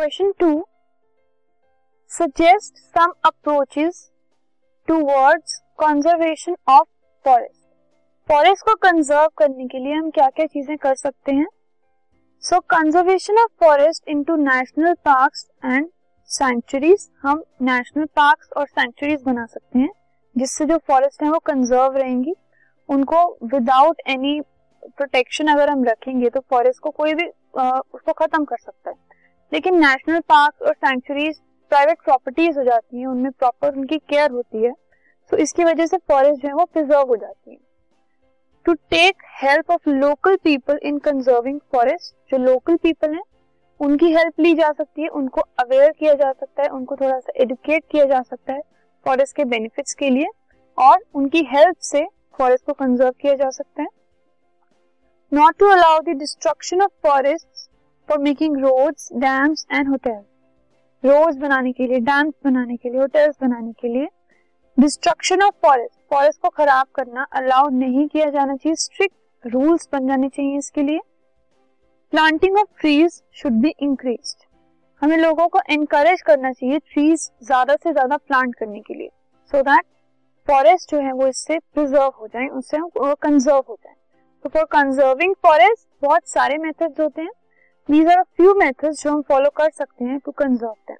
Question to suggest some approaches towards conservation of forest forest को conserve करने के लिए हम क्या क्या चीज़ें कर सकते हैं? So conservation of forest into national parks and sanctuaries हम नेशनल पार्क्स और सेंचुरीज बना सकते हैं जिससे जो फॉरेस्ट है वो कंजर्व रहेंगी। उनको विदाउट एनी प्रोटेक्शन अगर हम रखेंगे तो फॉरेस्ट को कोई भी आ, उसको खत्म कर सकता है। लेकिन नेशनल पार्क और सेंचुरीज प्राइवेट प्रॉपर्टीज़ हो जाती हैं, उनमें प्रॉपर उनकी केयर होती है। तो इसकी वजह से फॉरेस्ट जो है, वो प्रिजर्व हो जाती है। To take help of local people in conserving forest जो लोकल पीपल हैं, उनकी हेल्प ली जा सकती है, उनको अवेयर किया जा सकता है, उनको थोड़ा सा एडुकेट किया जा सकता है फॉरेस्ट के बेनिफिट्स के लिए, और उनकी हेल्प से फॉरेस्ट को कंजर्व किया जा सकता है। Not to allow the destruction of forest for making roads dams and hotel roads बनाने के लिए डैम्स बनाने के लिए होटल्स बनाने के लिए डिस्ट्रक्शन ऑफ़ फॉरेस्ट फॉरेस्ट को खराब करना अलाउ नहीं किया जाना चाहिए स्ट्रिक्ट रूल्स बन जाने चाहिए इसके लिए planting of trees should be increase हमें लोगों को एनकरेज करना चाहिए ट्रीज ज़्यादा से ज़्यादा प्लांट करने के लिए सो दैट फॉरेस्ट जो है वो इससे प्रिजर्व हो जाए उससे कंजर्व हो जाए तो फॉर कंजर्विंग फॉरेस्ट बहुत सारे मेथड्स होते हैं दीज आर फ्यू मेथड्स जो हम फॉलो कर सकते हैं टू कंजर्व देम